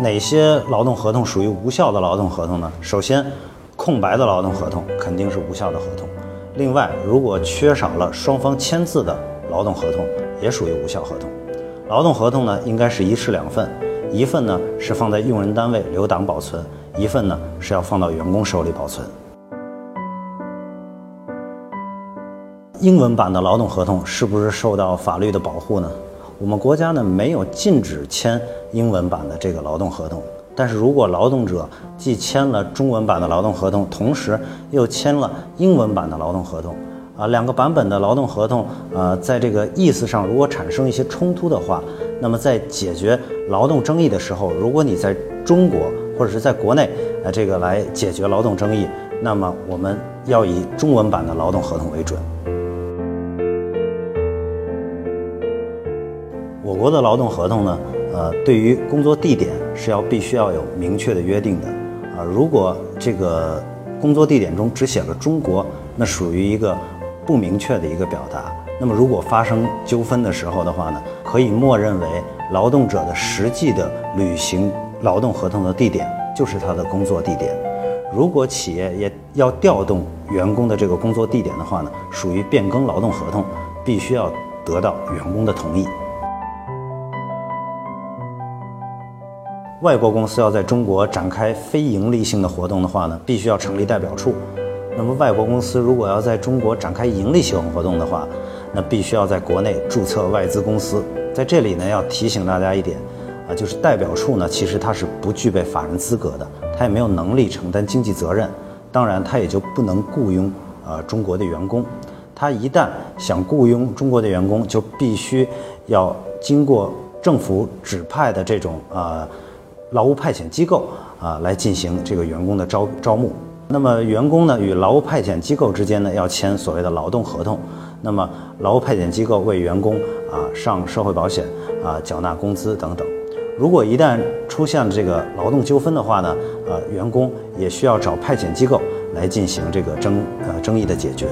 哪些劳动合同属于无效的劳动合同呢？首先，空白的劳动合同肯定是无效的合同。另外，如果缺少了双方签字的劳动合同，也属于无效合同。劳动合同呢，应该是一式两份，一份呢是放在用人单位留档保存，一份呢是要放到员工手里保存。英文版的劳动合同是不是受到法律的保护呢？我们国家呢没有禁止签英文版的这个劳动合同，但是如果劳动者既签了中文版的劳动合同，同时又签了英文版的劳动合同，啊，两个版本的劳动合同，呃，在这个意思上如果产生一些冲突的话，那么在解决劳动争议的时候，如果你在中国或者是在国内，呃，这个来解决劳动争议，那么我们要以中文版的劳动合同为准。国的劳动合同呢，呃，对于工作地点是要必须要有明确的约定的，啊，如果这个工作地点中只写了中国，那属于一个不明确的一个表达。那么如果发生纠纷的时候的话呢，可以默认为劳动者的实际的履行劳动合同的地点就是他的工作地点。如果企业也要调动员工的这个工作地点的话呢，属于变更劳动合同，必须要得到员工的同意。外国公司要在中国展开非盈利性的活动的话呢，必须要成立代表处。那么外国公司如果要在中国展开盈利性活动的话，那必须要在国内注册外资公司。在这里呢，要提醒大家一点，啊，就是代表处呢，其实它是不具备法人资格的，它也没有能力承担经济责任，当然它也就不能雇佣啊中国的员工。它一旦想雇佣中国的员工，就必须要经过政府指派的这种啊。劳务派遣机构啊，来进行这个员工的招招募。那么员工呢，与劳务派遣机构之间呢，要签所谓的劳动合同。那么劳务派遣机构为员工啊上社会保险啊，缴纳工资等等。如果一旦出现了这个劳动纠纷的话呢，呃，员工也需要找派遣机构来进行这个争呃争议的解决。